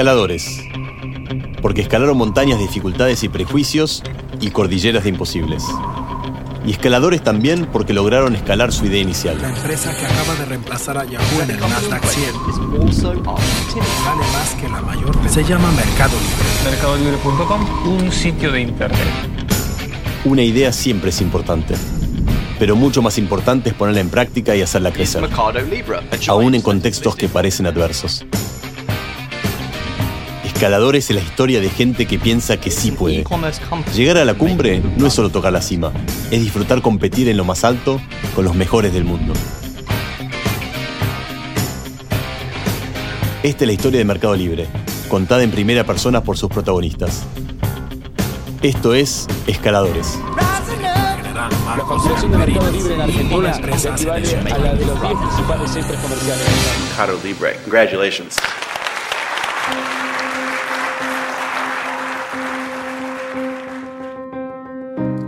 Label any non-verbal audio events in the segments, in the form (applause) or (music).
Escaladores. Porque escalaron montañas de dificultades y prejuicios y cordilleras de imposibles. Y escaladores también porque lograron escalar su idea inicial. La empresa que acaba de reemplazar a Yahoo en el Nasdaq 100 vale más que la mayor. Se llama Mercado Libre. Mercadolibre.com, un sitio de internet. Una idea siempre es importante. Pero mucho más importante es ponerla en práctica y hacerla crecer. Aún en contextos que parecen adversos. Escaladores es la historia de gente que piensa que sí puede. Llegar a la cumbre no es solo tocar la cima, es disfrutar competir en lo más alto con los mejores del mundo. Esta es la historia de Mercado Libre, contada en primera persona por sus protagonistas. Esto es Escaladores. La construcción de mercado libre en Argentina equivalente selección a la de los 10 principales centros comerciales. Mercado Libre. Congratulations.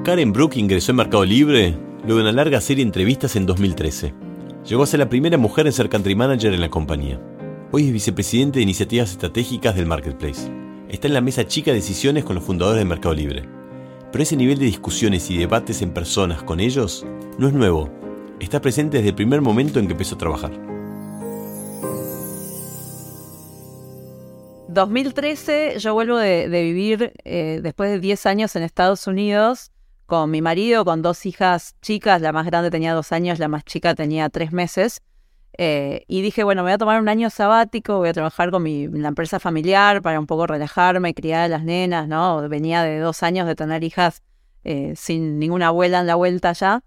Karen Brook ingresó en Mercado Libre luego de una larga serie de entrevistas en 2013. Llegó a ser la primera mujer en ser country manager en la compañía. Hoy es vicepresidente de iniciativas estratégicas del Marketplace. Está en la mesa chica de decisiones con los fundadores de Mercado Libre. Pero ese nivel de discusiones y debates en personas con ellos no es nuevo. Está presente desde el primer momento en que empezó a trabajar. 2013 yo vuelvo de, vivir eh, después de 10 años en Estados Unidos con mi marido, con dos hijas chicas, la más grande tenía dos años, la más chica tenía tres meses. eh, y dije, bueno, me voy a tomar un año sabático, voy a trabajar con mi, la empresa familiar para un poco relajarme, criar a las nenas, ¿no? Venía de dos años de tener hijas eh, sin ninguna abuela en la vuelta ya.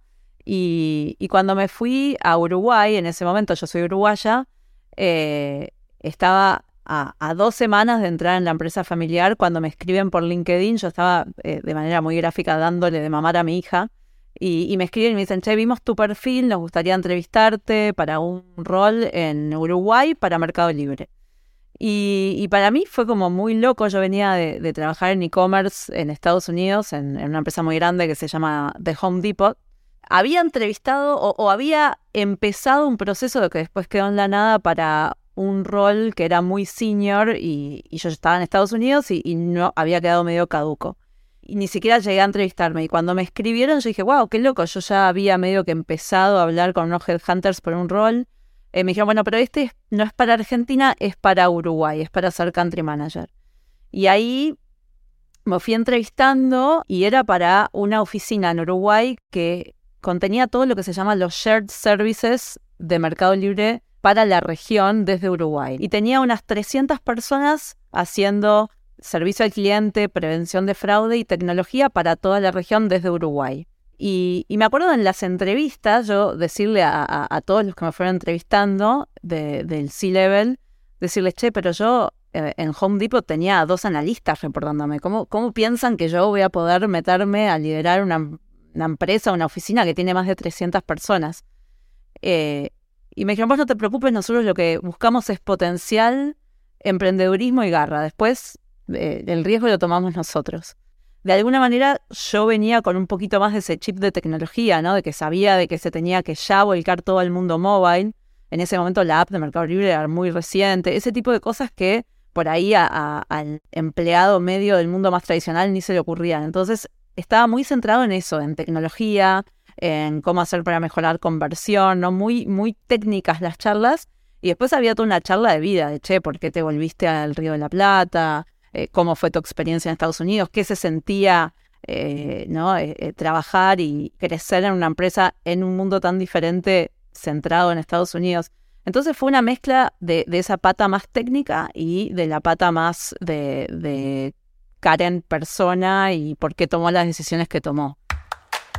Y, cuando me fui a Uruguay, en ese momento yo soy uruguaya, eh, estaba a, dos semanas de entrar en la empresa familiar, cuando me escriben por LinkedIn, yo estaba eh, de manera muy gráfica dándole de mamar a mi hija, y, me escriben y me dicen, che, vimos tu perfil, nos gustaría entrevistarte para un rol en Uruguay para Mercado Libre. Y, para mí fue como muy loco, yo venía de, trabajar en e-commerce en Estados Unidos, en, en una empresa muy grande que se llama The Home Depot, había entrevistado o, o, había empezado un proceso de que después quedó en la nada para un rol que era muy senior y, yo estaba en Estados Unidos y, y, no había quedado medio caduco. Y ni siquiera llegué a entrevistarme. Y cuando me escribieron, yo dije, wow, qué loco. Yo ya había medio que empezado a hablar con unos headhunters por un rol. Eh, me dijeron, bueno, pero este no es para Argentina, es para Uruguay, es para ser country manager. Y ahí me fui entrevistando y era para una oficina en Uruguay que contenía todo lo que se llama los shared services de Mercado Libre para la región desde Uruguay. Y tenía unas 300 personas haciendo servicio al cliente, prevención de fraude y tecnología para toda la región desde Uruguay. Y, me acuerdo en las entrevistas, yo decirle a, a, a todos los que me fueron entrevistando de, del C-Level, decirles, che, pero yo eh, en Home Depot tenía dos analistas reportándome. ¿Cómo, ¿Cómo piensan que yo voy a poder meterme a liderar una, una empresa, una oficina que tiene más de 300 personas? Eh, y me dijeron, vos no te preocupes, nosotros lo que buscamos es potencial, emprendedurismo y garra. Después eh, el riesgo lo tomamos nosotros. De alguna manera yo venía con un poquito más de ese chip de tecnología, ¿no? De que sabía de que se tenía que ya volcar todo al mundo mobile. En ese momento la app de Mercado Libre era muy reciente. Ese tipo de cosas que por ahí al empleado medio del mundo más tradicional ni se le ocurrían. Entonces estaba muy centrado en eso, en tecnología, en cómo hacer para mejorar conversión, ¿no? Muy, muy técnicas las charlas. Y después había toda una charla de vida, de che, ¿por qué te volviste al Río de la Plata? Eh, ¿Cómo fue tu experiencia en Estados Unidos? ¿Qué se sentía eh, ¿no? Eh, trabajar y crecer en una empresa en un mundo tan diferente centrado en Estados Unidos? Entonces fue una mezcla de, de esa pata más técnica y de la pata más de, de Karen persona y por qué tomó las decisiones que tomó.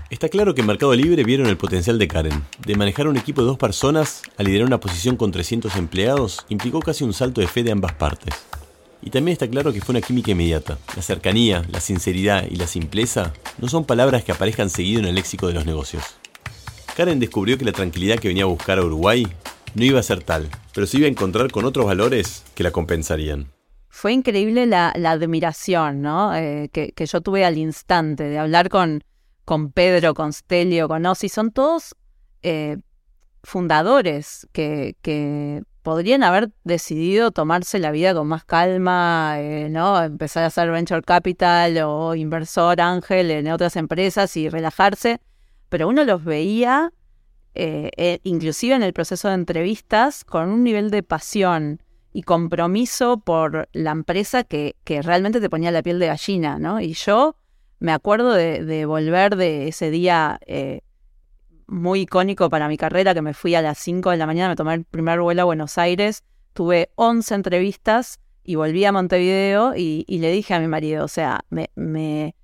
Está claro que en Mercado Libre vieron el potencial de Karen. De manejar un equipo de dos personas a liderar una posición con 300 empleados implicó casi un salto de fe de ambas partes. Y también está claro que fue una química inmediata. La cercanía, la sinceridad y la simpleza no son palabras que aparezcan seguido en el léxico de los negocios. Karen descubrió que la tranquilidad que venía a buscar a Uruguay no iba a ser tal, pero se iba a encontrar con otros valores que la compensarían. Fue increíble la, admiración ¿no? Eh, que, yo tuve al instante de hablar con, con Pedro, con Stelio, con Ossi. Son todos eh, fundadores que, podrían haber decidido tomarse la vida con más calma, eh, ¿no? Empezar a hacer venture capital o inversor ángel en otras empresas y relajarse, pero uno los veía, eh, inclusive en el proceso de entrevistas, con un nivel de pasión y compromiso por la empresa que, que realmente te ponía la piel de gallina, ¿no? Y yo me acuerdo de, volver de ese día muy icónico para mi carrera, que me fui a las 5 de la mañana, me tomé el primer vuelo a Buenos Aires, tuve 11 entrevistas y volví a Montevideo y, le dije a mi marido, o sea, me,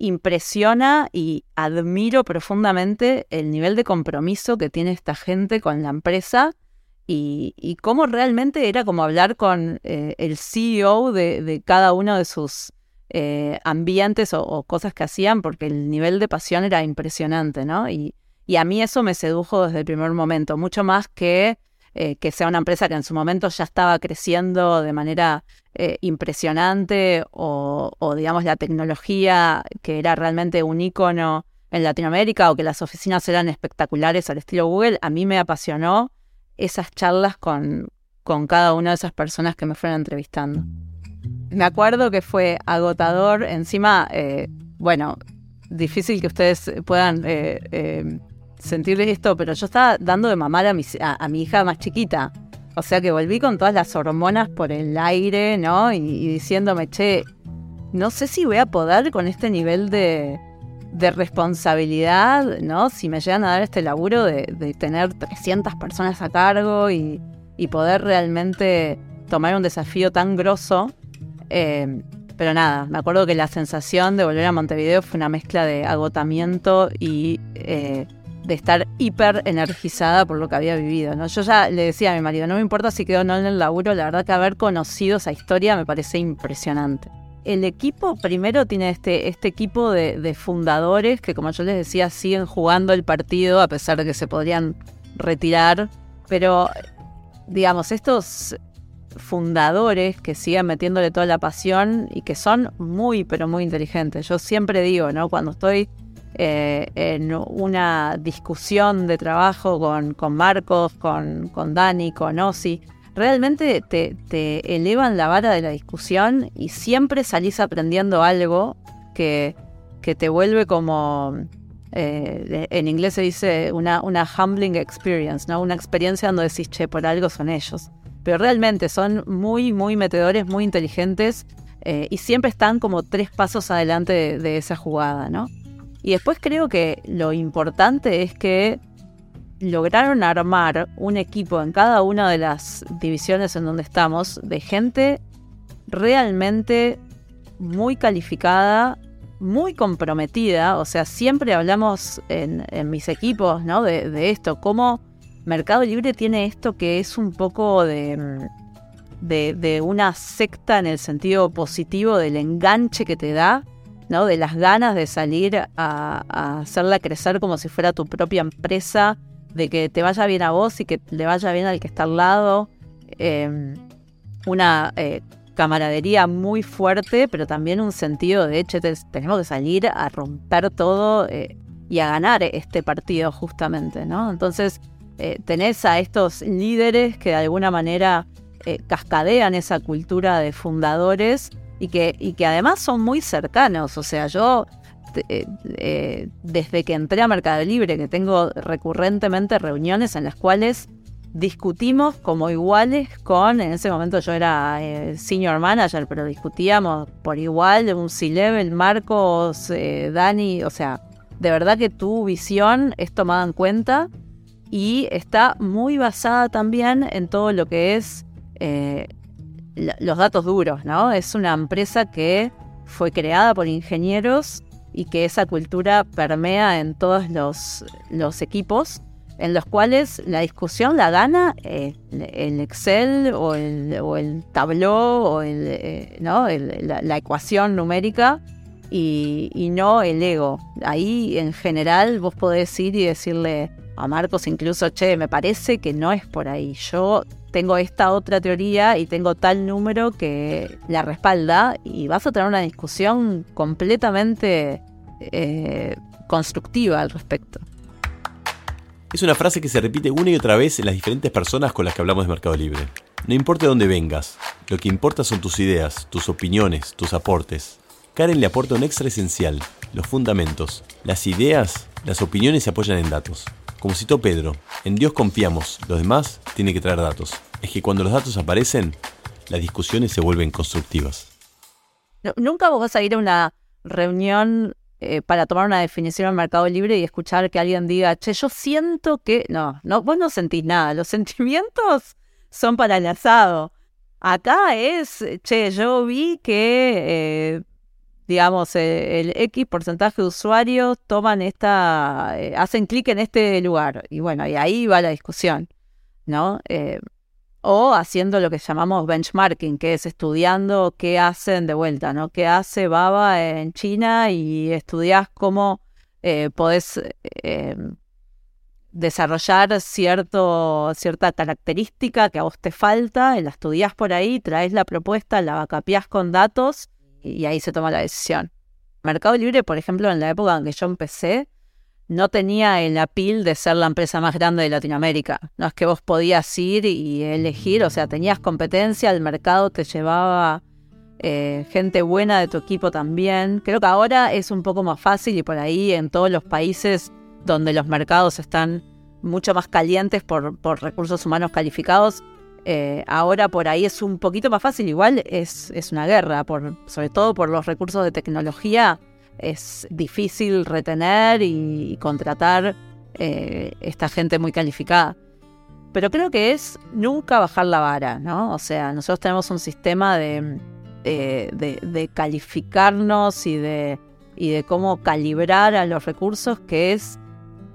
impresiona y admiro profundamente el nivel de compromiso que tiene esta gente con la empresa y, cómo realmente era como hablar con eh, el CEO de, cada uno de sus eh, ambientes o, o, cosas que hacían, porque el nivel de pasión era impresionante, ¿no? Y, a mí eso me sedujo desde el primer momento, mucho más que eh, que sea una empresa que en su momento ya estaba creciendo de manera eh, impresionante o, digamos, la tecnología que era realmente un icono en Latinoamérica o que las oficinas eran espectaculares al estilo Google, a mí me apasionó esas charlas con, con cada una de esas personas que me fueron entrevistando. Me acuerdo que fue agotador, encima, eh, bueno, difícil que ustedes puedan sentirles esto, pero yo estaba dando de mamar a mi, a, mi hija más chiquita. O sea que volví con todas las hormonas por el aire, ¿no? Y, diciéndome, che, no sé si voy a poder con este nivel de, responsabilidad, ¿no? Si me llegan a dar este laburo de, tener 300 personas a cargo y, poder realmente tomar un desafío tan grosso. Eh, pero nada, me acuerdo que la sensación de volver a Montevideo fue una mezcla de agotamiento y eh, de estar hiper energizada por lo que había vivido. ¿no? Yo ya le decía a mi marido, no me importa si quedó o no en el laburo, la verdad que haber conocido esa historia me parece impresionante. El equipo primero tiene este, este equipo de, fundadores que, como yo les decía, siguen jugando el partido a pesar de que se podrían retirar. Pero, digamos, estos fundadores que siguen metiéndole toda la pasión y que son muy, pero muy inteligentes. Yo siempre digo, ¿no? Cuando estoy eh, en una discusión de trabajo con, con Marcos, con, con, Dani, con Osi, realmente te, te, elevan la vara de la discusión y siempre salís aprendiendo algo que, que te vuelve como, eh, en inglés se dice una, una humbling experience, ¿no? una experiencia donde decís, che, por algo son ellos. Pero realmente son muy, muy metedores, muy inteligentes eh, y siempre están como tres pasos adelante de, de esa jugada, ¿no? Y después creo que lo importante es que lograron armar un equipo en cada una de las divisiones en donde estamos de gente realmente muy calificada, muy comprometida. O sea, siempre hablamos en, mis equipos ¿no? de, esto, cómo Mercado Libre tiene esto que es un poco de, de, una secta en el sentido positivo del enganche que te da ¿no? De las ganas de salir a, hacerla crecer como si fuera tu propia empresa, de que te vaya bien a vos y que le vaya bien al que está al lado. Em, una eh, camaradería muy fuerte, pero también un sentido de, hecho, tenemos que salir a romper todo eh, y a ganar este partido justamente, ¿no? Entonces, eh, tenés a estos líderes que de alguna manera cascadean esa cultura de fundadores y que, y que además son muy cercanos. O sea, yo eh, eh, desde que entré a Mercado Libre, que tengo recurrentemente reuniones en las cuales discutimos como iguales con, en ese momento yo era eh, senior manager, pero discutíamos por igual, un C-Level, Marcos, Dani, o sea, de verdad que tu visión es tomada en cuenta y está muy basada también en todo lo que es los datos duros, ¿no? Es una empresa que fue creada por ingenieros y que esa cultura permea en todos los, los equipos, en los cuales la discusión la gana eh, el Excel o el, o el o el, eh, ¿no? la, ecuación numérica y no el ego. Ahí en general vos podés ir y decirle a Marcos incluso, che, me parece que no es por ahí. Yo tengo esta otra teoría y tengo tal número que la respalda y vas a tener una discusión completamente eh, constructiva al respecto. Es una frase que se repite una y otra vez en las diferentes personas con las que hablamos de Mercado Libre. No importa de dónde vengas, lo que importa son tus ideas, tus opiniones, tus aportes. Karen le aporta un extra esencial, los fundamentos. Las ideas, las opiniones se apoyan en datos. Como citó Pedro, en Dios confiamos, los demás tienen que traer datos. Es que cuando los datos aparecen, las discusiones se vuelven constructivas. Nunca vos vas a ir a una reunión eh, para tomar una definición al mercado libre y escuchar que alguien diga, che, yo siento que. No, vos no sentís nada. Los sentimientos son para el asado. Acá es, che, yo vi que, eh, digamos, eh, el X porcentaje de usuarios toman esta, hacen clic en este lugar. Y bueno, y ahí va la discusión, ¿no? o haciendo lo que llamamos benchmarking, que es estudiando qué hacen de vuelta, ¿no? ¿Qué hace Baba en China y estudias cómo eh, podés eh, desarrollar cierto, cierta característica que a vos te falta, la estudias por ahí, traes la propuesta, la capiás con datos y ahí se toma la decisión. Mercado Libre, por ejemplo, en la época en que yo empecé, no tenía el apil de ser la empresa más grande de Latinoamérica. No es que vos podías ir y elegir, o sea, tenías competencia, el mercado te llevaba eh, gente buena de tu equipo también. Creo que ahora es un poco más fácil y por ahí en todos los países donde los mercados están mucho más calientes por, recursos humanos calificados, eh, ahora por ahí es un poquito más fácil. Igual es, es una guerra, sobre todo por los recursos de tecnología es difícil retener y, contratar eh, esta gente muy calificada. Pero creo que es nunca bajar la vara, ¿no? O sea, nosotros tenemos un sistema de, de, calificarnos y de, y de cómo calibrar a los recursos que es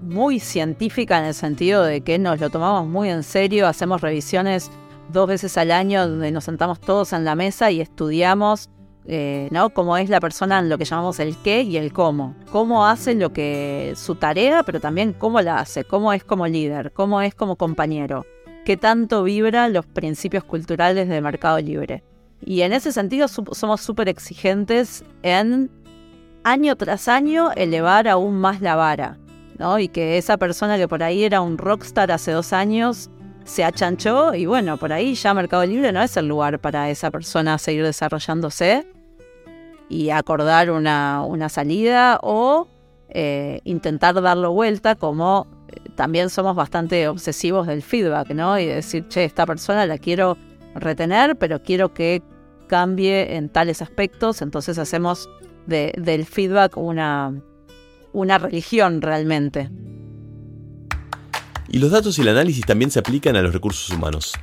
muy científica en el sentido de que nos lo tomamos muy en serio, hacemos revisiones dos veces al año donde nos sentamos todos en la mesa y estudiamos eh, ¿no? Cómo es la persona en lo que llamamos el qué y el cómo. Cómo hace lo que su tarea, pero también cómo la hace, cómo es como líder, cómo es como compañero, qué tanto vibra los principios culturales de mercado libre. Y en ese sentido somos súper exigentes en año tras año elevar aún más la vara, Y que esa persona que por ahí era un rockstar hace dos años se achanchó y bueno, por ahí ya Mercado Libre no es el lugar para esa persona seguir desarrollándose y acordar una, salida o eh, intentar darlo vuelta como eh, también somos bastante obsesivos del feedback, ¿no? Y decir, che, esta persona la quiero retener, pero quiero que cambie en tales aspectos, entonces hacemos del feedback una, una religión realmente. Y los datos y el análisis también se aplican a los recursos humanos.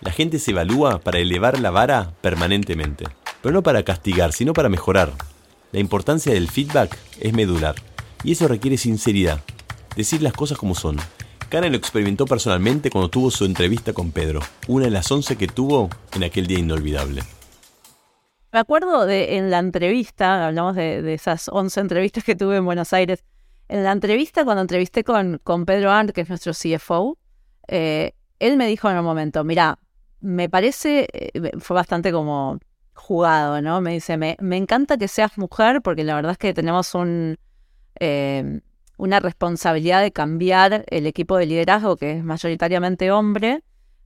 La gente se evalúa para elevar la vara permanentemente, pero no para castigar, sino para mejorar. La importancia del feedback es medular, y eso requiere sinceridad, decir las cosas como son. Karen lo experimentó personalmente cuando tuvo su entrevista con Pedro, una de las once que tuvo en aquel día inolvidable. Me acuerdo de en la entrevista, hablamos de, esas once entrevistas que tuve en Buenos Aires, en la entrevista, cuando entrevisté con, con Pedro Arndt, que es nuestro CFO, eh, él me dijo en un momento, mira, me parece, eh, fue bastante como jugado, ¿no? Me dice, me, me, encanta que seas mujer porque la verdad es que tenemos un, eh, una responsabilidad de cambiar el equipo de liderazgo que es mayoritariamente hombre,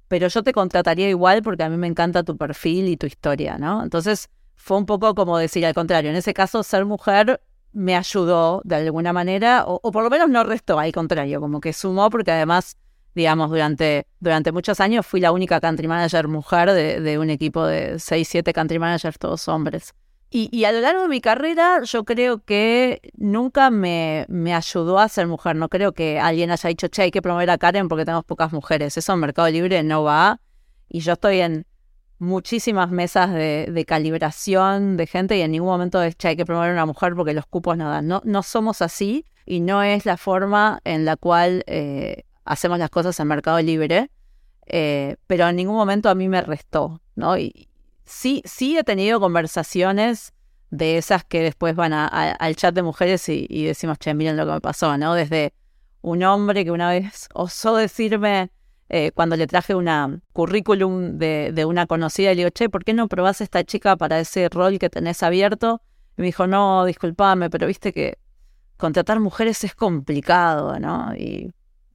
pero yo te contrataría igual porque a mí me encanta tu perfil y tu historia, ¿no? Entonces fue un poco como decir al contrario, en ese caso ser mujer me ayudó de alguna manera, o, por lo menos no restó, al contrario, como que sumó, porque además, digamos, durante, durante muchos años fui la única country manager mujer de, un equipo de 6, 7 country managers, todos hombres. Y, a lo largo de mi carrera, yo creo que nunca me, me, ayudó a ser mujer. No creo que alguien haya dicho, che, hay que promover a Karen porque tenemos pocas mujeres. Eso en Mercado Libre no va. Y yo estoy en, muchísimas mesas de, calibración de gente y en ningún momento es que hay que promover a una mujer porque los cupos no dan. No, no somos así y no es la forma en la cual eh, hacemos las cosas en Mercado Libre, eh, pero en ningún momento a mí me restó, ¿no? Y sí, sí he tenido conversaciones de esas que después van al chat de mujeres y, y decimos, che, miren lo que me pasó, ¿no? Desde un hombre que una vez osó decirme, eh, cuando le traje una currículum de, una conocida y le digo, che, ¿por qué no probás a esta chica para ese rol que tenés abierto? Y me dijo, no, discúlpame, pero viste que contratar mujeres es complicado, ¿no? Y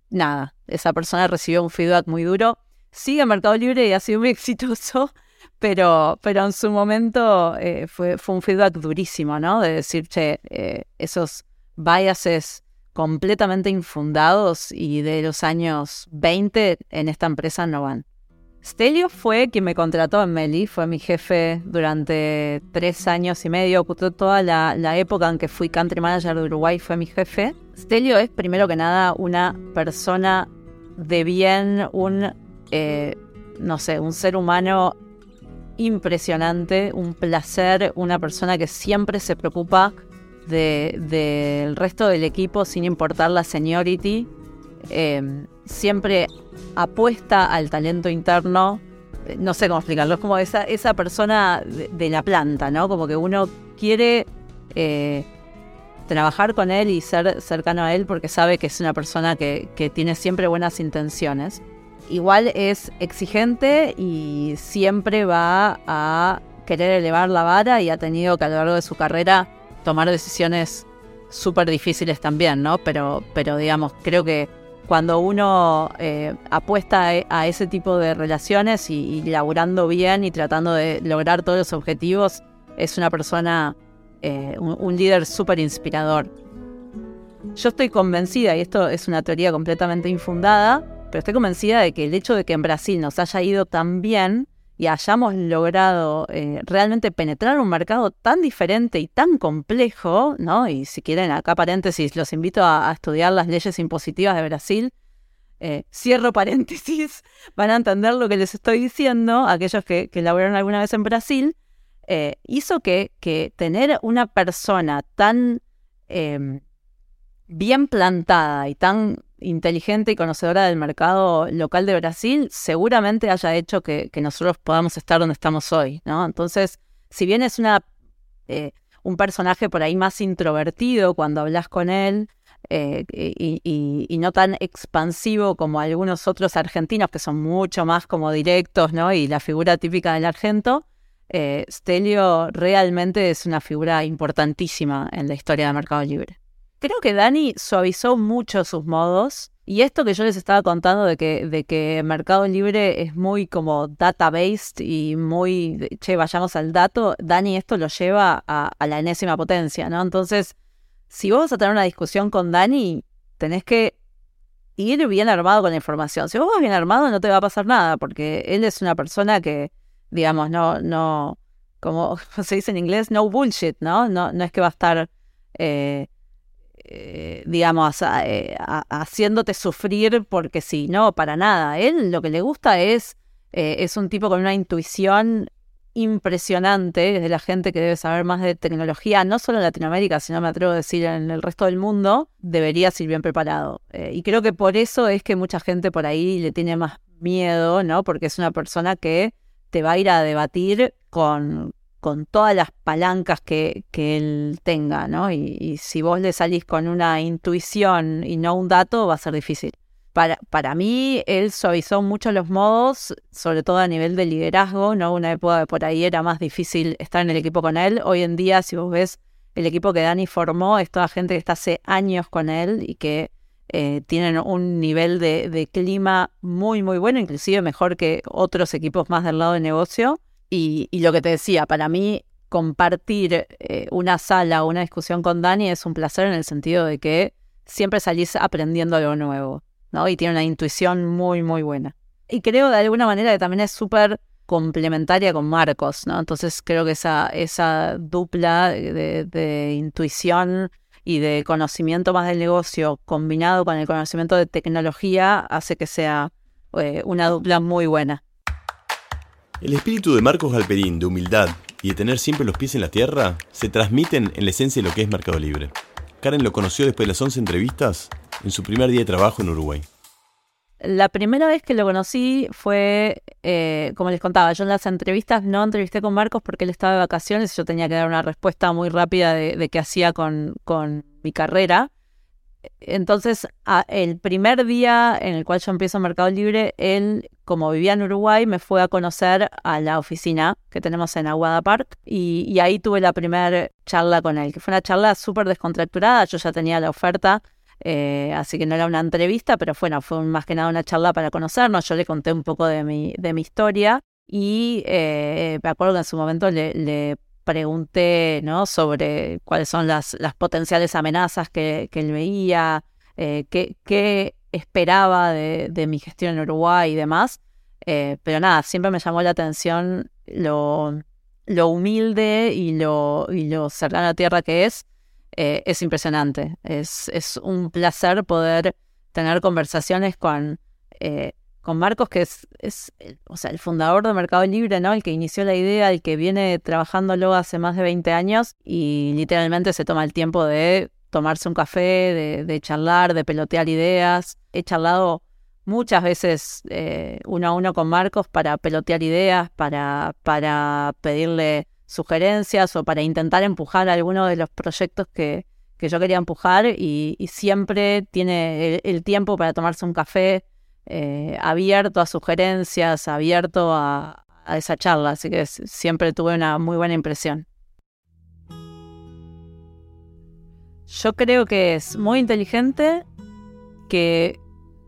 nada, esa persona recibió un feedback muy duro. Sigue en Mercado Libre y ha sido muy (laughs) exitoso, pero, pero en su momento eh, fue, fue un feedback durísimo, ¿no? De decir, che, eh, esos biases completamente infundados y de los años 20 en esta empresa no van. Stelio fue quien me contrató en Meli, fue mi jefe durante tres años y medio, toda la, la, época en que fui country manager de Uruguay fue mi jefe. Stelio es primero que nada una persona de bien, un, eh, no sé, un ser humano impresionante, un placer, una persona que siempre se preocupa del resto del equipo sin importar la seniority. Eh, siempre apuesta al talento interno. Eh, no sé cómo explicarlo, es como esa, esa persona de, la planta, ¿no? Como que uno quiere eh, trabajar con él y ser cercano a él porque sabe que es una persona que, que tiene siempre buenas intenciones. Igual es exigente y siempre va a querer elevar la vara y ha tenido que a lo largo de su carrera tomar decisiones súper difíciles también, ¿no? Pero, pero digamos, creo que cuando uno eh, apuesta a ese tipo de relaciones y, laburando bien y tratando de lograr todos los objetivos, es una persona, eh, un, líder súper inspirador. Yo estoy convencida, y esto es una teoría completamente infundada, pero estoy convencida de que el hecho de que en Brasil nos haya ido tan bien y hayamos logrado eh, realmente penetrar un mercado tan diferente y tan complejo, ¿no? Y si quieren, acá paréntesis, los invito a, estudiar las leyes impositivas de Brasil. Eh, cierro paréntesis, (laughs) van a entender lo que les estoy diciendo, aquellos que, que laboraron alguna vez en Brasil, eh, hizo que, que, tener una persona tan bien plantada y tan inteligente y conocedora del mercado local de Brasil, seguramente haya hecho que, nosotros podamos estar donde estamos hoy, ¿no? Entonces, si bien es una, eh, un personaje por ahí más introvertido cuando hablas con él, eh, y, no tan expansivo como algunos otros argentinos que son mucho más como directos, ¿no? Y la figura típica del argento, eh, Stelio realmente es una figura importantísima en la historia del mercado libre. Creo que Dani suavizó mucho sus modos. Y esto que yo les estaba contando de que, de que Mercado Libre es muy como data-based y muy, che, vayamos al dato, Dani esto lo lleva a, la enésima potencia, ¿no? Entonces, si vos vas a tener una discusión con Dani, tenés que ir bien armado con la información. Si vos vas bien armado, no te va a pasar nada, porque él es una persona que, digamos, no, no, como (laughs) se dice en inglés, no bullshit, ¿no? No, no es que va a estar... Eh, eh, digamos, eh, haciéndote sufrir porque sí, no, para nada. Él lo que le gusta es, eh, es un tipo con una intuición impresionante, es de la gente que debe saber más de tecnología, no solo en Latinoamérica, sino me atrevo a decir en el resto del mundo, debería ser bien preparado. y creo que por eso es que mucha gente por ahí le tiene más miedo, ¿no? Porque es una persona que te va a ir a debatir con, con todas las palancas que, que él tenga, ¿no? Y, si vos le salís con una intuición y no un dato, va a ser difícil. Para, para mí, él suavizó mucho los modos, sobre todo a nivel de liderazgo, ¿no? Una época por ahí era más difícil estar en el equipo con él. Hoy en día, si vos ves el equipo que Dani formó, es toda gente que está hace años con él y que eh, tienen un nivel de, de clima muy, muy bueno, inclusive mejor que otros equipos más del lado de negocio y, lo que te decía, para mí compartir eh, una sala o una discusión con Dani es un placer en el sentido de que siempre salís aprendiendo algo nuevo, ¿no? Y tiene una intuición muy, muy buena. Y creo de alguna manera que también es súper complementaria con Marcos, ¿no? Entonces creo que esa, esa dupla de, intuición y de conocimiento más del negocio combinado con el conocimiento de tecnología hace que sea eh, una dupla muy buena. El espíritu de Marcos Galperín de humildad y de tener siempre los pies en la tierra se transmiten en la esencia de lo que es Mercado Libre. Karen lo conoció después de las 11 entrevistas en su primer día de trabajo en Uruguay. La primera vez que lo conocí fue, eh, como les contaba, yo en las entrevistas no entrevisté con Marcos porque él estaba de vacaciones y yo tenía que dar una respuesta muy rápida de, qué hacía con, con mi carrera. Entonces, el primer día en el cual yo empiezo Mercado Libre, él, como vivía en Uruguay, me fue a conocer a la oficina que tenemos en Aguada Park y, ahí tuve la primera charla con él, que fue una charla súper descontracturada. Yo ya tenía la oferta eh, así que no era una entrevista, pero bueno, fue más que nada una charla para conocernos. Yo le conté un poco de mi, de mi historia y eh, me acuerdo que en su momento le, pregunté ¿no? sobre cuáles son las, las potenciales amenazas que, él veía, eh, qué, esperaba de, mi gestión en Uruguay y demás. pero nada, siempre me llamó la atención lo, lo humilde y lo, y lo cercano a la tierra que es. Eh, es impresionante. Es, es, un placer poder tener conversaciones con, eh, con Marcos, que es, es o sea, el fundador de Mercado Libre, ¿no? El que inició la idea, el que viene trabajándolo hace más de 20 años y literalmente se toma el tiempo de tomarse un café, de, de charlar, de pelotear ideas. He charlado muchas veces eh, uno a uno con Marcos para pelotear ideas, para, para pedirle sugerencias o para intentar empujar alguno de los proyectos que, que yo quería empujar y, siempre tiene el, tiempo para tomarse un café eh, abierto a sugerencias, abierto a, a esa charla, así que siempre tuve una muy buena impresión. Yo creo que es muy inteligente, que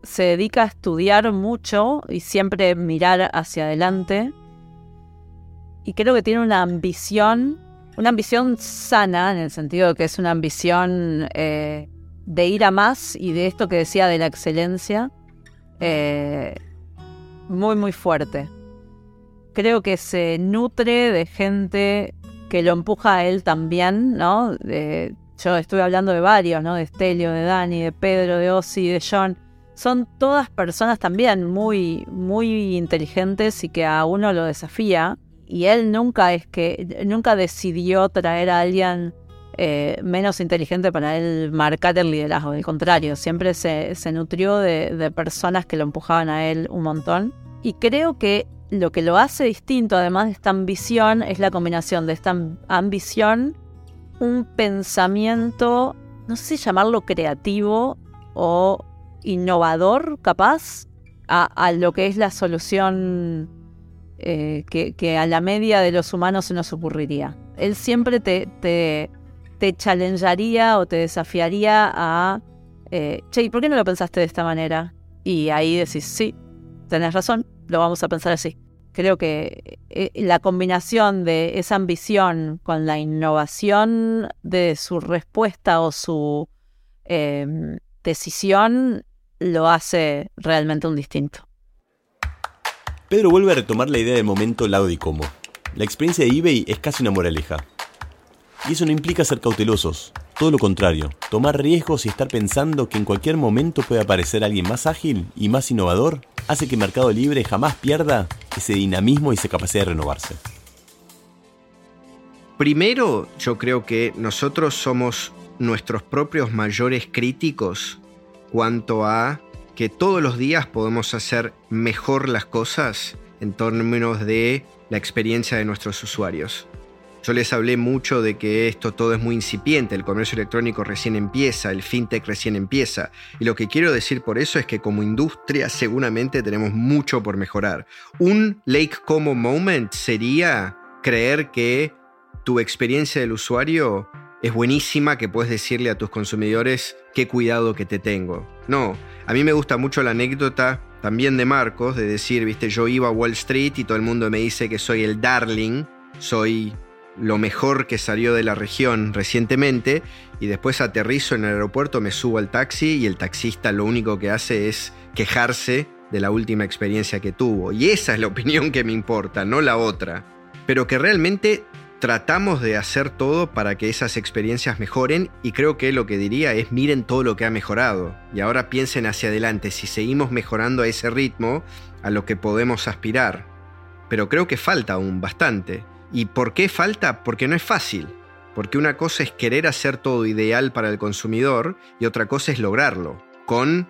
se dedica a estudiar mucho y siempre mirar hacia adelante y creo que tiene una ambición, una ambición sana, en el sentido de que es una ambición eh, de ir a más y de esto que decía de la excelencia, eh, muy, muy fuerte. Creo que se nutre de gente que lo empuja a él también, ¿no? yo estuve hablando de varios, ¿no? De Estelio, de Dani, de Pedro, de Ozzy, de John. Son todas personas también muy, muy inteligentes y que a uno lo desafía y él nunca es que nunca decidió traer a alguien eh, menos inteligente para él marcar el liderazgo. Al contrario, siempre se, nutrió de, personas que lo empujaban a él un montón. Y creo que lo que lo hace distinto, además de esta ambición, es la combinación de esta ambición, un pensamiento, no sé si llamarlo creativo o innovador, capaz, a lo que es la solución eh, que, a la media de los humanos se nos ocurriría. Él siempre te, te challengearía o te desafiaría a, eh, che, ¿y por qué no lo pensaste de esta manera? Y ahí decís, sí, tenés razón, lo vamos a pensar así. Creo que eh, la combinación de esa ambición con la innovación de su respuesta o su em, decisión lo hace realmente un distinto. Pedro vuelve a retomar la idea del momento lado y cómo. La experiencia de eBay es casi una moraleja. Y eso no implica ser cautelosos, todo lo contrario, tomar riesgos y estar pensando que en cualquier momento puede aparecer alguien más ágil y más innovador hace que Mercado Libre jamás pierda ese dinamismo y esa capacidad de renovarse. Primero, yo creo que nosotros somos nuestros propios mayores críticos cuanto a que todos los días podemos hacer mejor las cosas en términos de la experiencia de nuestros usuarios. Yo les hablé mucho de que esto todo es muy incipiente, el comercio electrónico recién empieza, el fintech recién empieza. Y lo que quiero decir por eso es que como industria seguramente tenemos mucho por mejorar. Un Lake Como moment sería creer que tu experiencia del usuario es buenísima, que puedes decirle a tus consumidores qué cuidado que te tengo. No, a mí me gusta mucho la anécdota también de Marcos, de decir, viste, yo iba a Wall Street y todo el mundo me dice que soy el darling, soy lo mejor que salió de la región recientemente, y después aterrizo en el aeropuerto, me subo al taxi y el taxista lo único que hace es quejarse de la última experiencia que tuvo. Y esa es la opinión que me importa, no la otra. Pero que realmente tratamos de hacer todo para que esas experiencias mejoren y creo que lo que diría es miren todo lo que ha mejorado y ahora piensen hacia adelante si seguimos mejorando a ese ritmo a lo que podemos aspirar. Pero creo que falta aún bastante. ¿Y por qué falta? Porque no es fácil. Porque una cosa es querer hacer todo ideal para el consumidor y otra cosa es lograrlo, con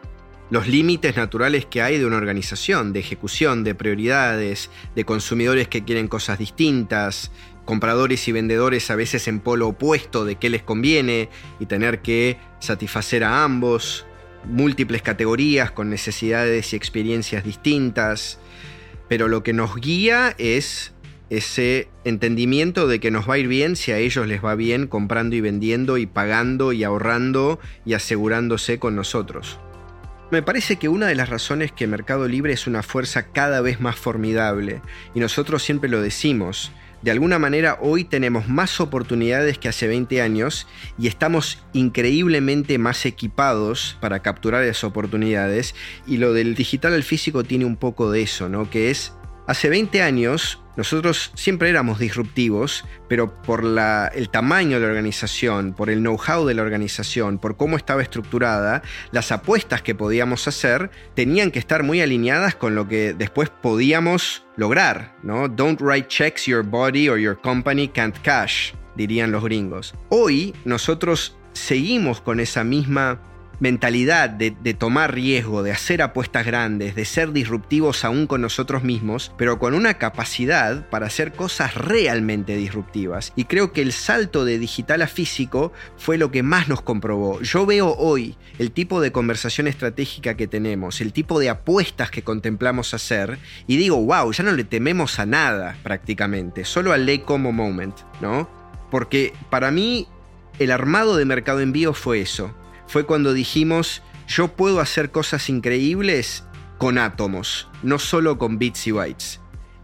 los límites naturales que hay de una organización, de ejecución, de prioridades, de consumidores que quieren cosas distintas, compradores y vendedores a veces en polo opuesto de qué les conviene y tener que satisfacer a ambos, múltiples categorías con necesidades y experiencias distintas, pero lo que nos guía es ese entendimiento de que nos va a ir bien si a ellos les va bien comprando y vendiendo y pagando y ahorrando y asegurándose con nosotros. Me parece que una de las razones que Mercado Libre es una fuerza cada vez más formidable, y nosotros siempre lo decimos, de alguna manera hoy tenemos más oportunidades que hace 20 años y estamos increíblemente más equipados para capturar esas oportunidades y lo del digital al físico tiene un poco de eso, ¿no? Que es Hace 20 años nosotros siempre éramos disruptivos, pero por el tamaño de la organización, por el know-how de la organización, por cómo estaba estructurada, las apuestas que podíamos hacer tenían que estar muy alineadas con lo que después podíamos lograr, ¿no? Don't write checks your body or your company can't cash, dirían los gringos. Hoy nosotros seguimos con esa misma mentalidad de, tomar riesgo, de hacer apuestas grandes, de ser disruptivos aún con nosotros mismos, pero con una capacidad para hacer cosas realmente disruptivas. Y creo que el salto de digital a físico fue lo que más nos comprobó. Yo veo hoy el tipo de conversación estratégica que tenemos, el tipo de apuestas que contemplamos hacer, y digo, wow, ya no le tememos a nada prácticamente, solo al ley como moment, ¿no? Porque para mí el armado de mercado envío fue eso fue cuando dijimos, yo puedo hacer cosas increíbles con átomos, no solo con bits y bytes.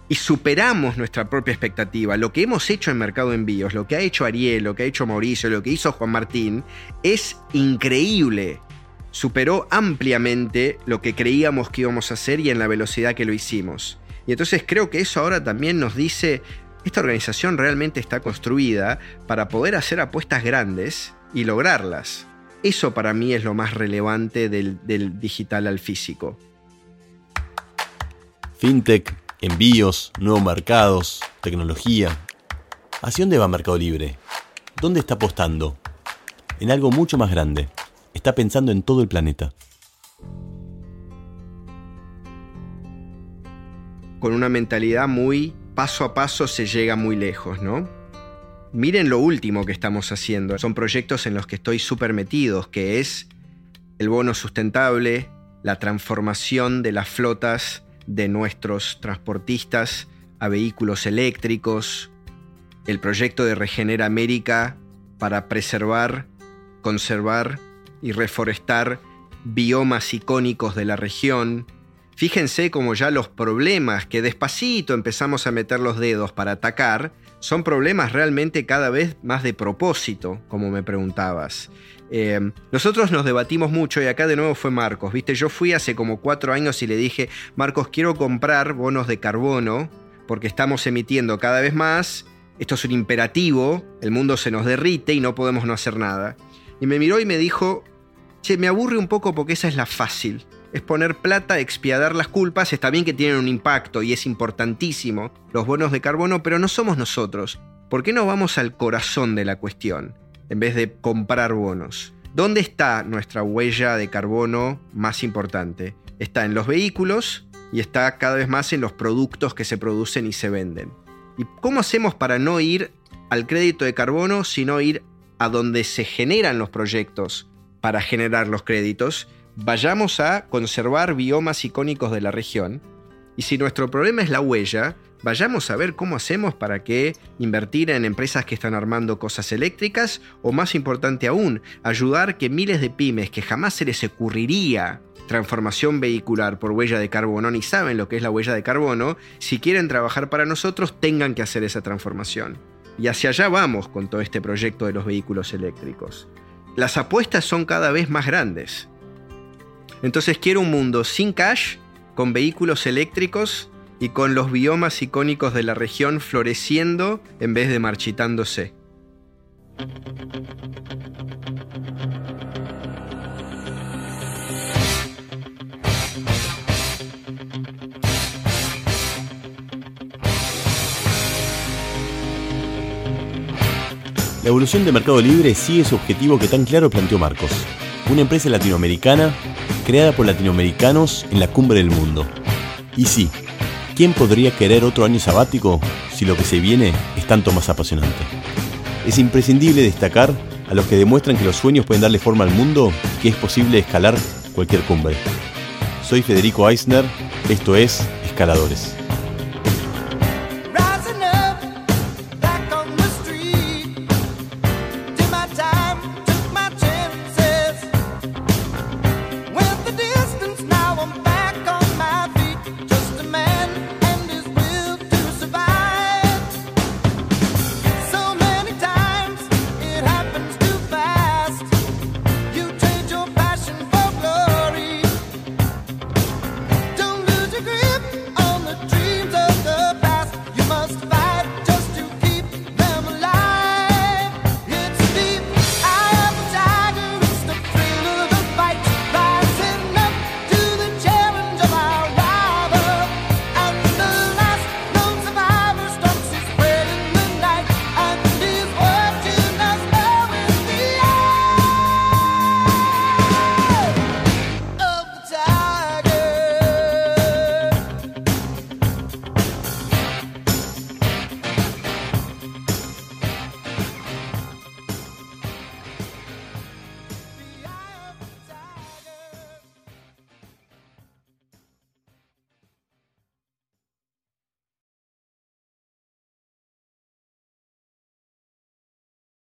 Y superamos nuestra propia expectativa. Lo que hemos hecho en Mercado Envíos, lo que ha hecho Ariel, lo que ha hecho Mauricio, lo que hizo Juan Martín, es increíble. Superó ampliamente lo que creíamos que íbamos a hacer y en la velocidad que lo hicimos. Y entonces creo que eso ahora también nos dice, esta organización realmente está construida para poder hacer apuestas grandes y lograrlas. Eso para mí es lo más relevante del, digital al físico. Fintech, envíos, nuevos mercados, tecnología. ¿Hacia dónde va Mercado Libre? ¿Dónde está apostando? En algo mucho más grande. Está pensando en todo el planeta. Con una mentalidad muy paso a paso se llega muy lejos, ¿no? Miren lo último que estamos haciendo. Son proyectos en los que estoy súper metidos, que es el bono sustentable, la transformación de las flotas de nuestros transportistas a vehículos eléctricos, el proyecto de Regenera América para preservar, conservar y reforestar biomas icónicos de la región. Fíjense cómo ya los problemas que despacito empezamos a meter los dedos para atacar, son problemas realmente cada vez más de propósito, como me preguntabas. Eh, nosotros nos debatimos mucho y acá de nuevo fue Marcos, ¿viste? Yo fui hace como cuatro años y le dije, Marcos, quiero comprar bonos de carbono porque estamos emitiendo cada vez más, esto es un imperativo, el mundo se nos derrite y no podemos no hacer nada. Y me miró y me dijo, che, me aburre un poco porque esa es la fácil es poner plata, expiadar las culpas, está bien que tienen un impacto y es importantísimo los bonos de carbono, pero no somos nosotros. ¿Por qué no vamos al corazón de la cuestión en vez de comprar bonos? ¿Dónde está nuestra huella de carbono más importante? Está en los vehículos y está cada vez más en los productos que se producen y se venden. ¿Y cómo hacemos para no ir al crédito de carbono, sino ir a donde se generan los proyectos para generar los créditos? Vayamos a conservar biomas icónicos de la región. Y si nuestro problema es la huella, vayamos a ver cómo hacemos para que invertir en empresas que están armando cosas eléctricas o más importante aún, ayudar que miles de pymes que jamás se les ocurriría transformación vehicular por huella de carbono ni saben lo que es la huella de carbono, si quieren trabajar para nosotros tengan que hacer esa transformación. Y hacia allá vamos con todo este proyecto de los vehículos eléctricos. Las apuestas son cada vez más grandes. Entonces quiero un mundo sin cash, con vehículos eléctricos y con los biomas icónicos de la región floreciendo en vez de marchitándose. La evolución de Mercado Libre sigue su objetivo que tan claro planteó Marcos. Una empresa latinoamericana creada por latinoamericanos en la cumbre del mundo. Y sí, ¿quién podría querer otro año sabático si lo que se viene es tanto más apasionante? Es imprescindible destacar a los que demuestran que los sueños pueden darle forma al mundo y que es posible escalar cualquier cumbre. Soy Federico Eisner, esto es Escaladores.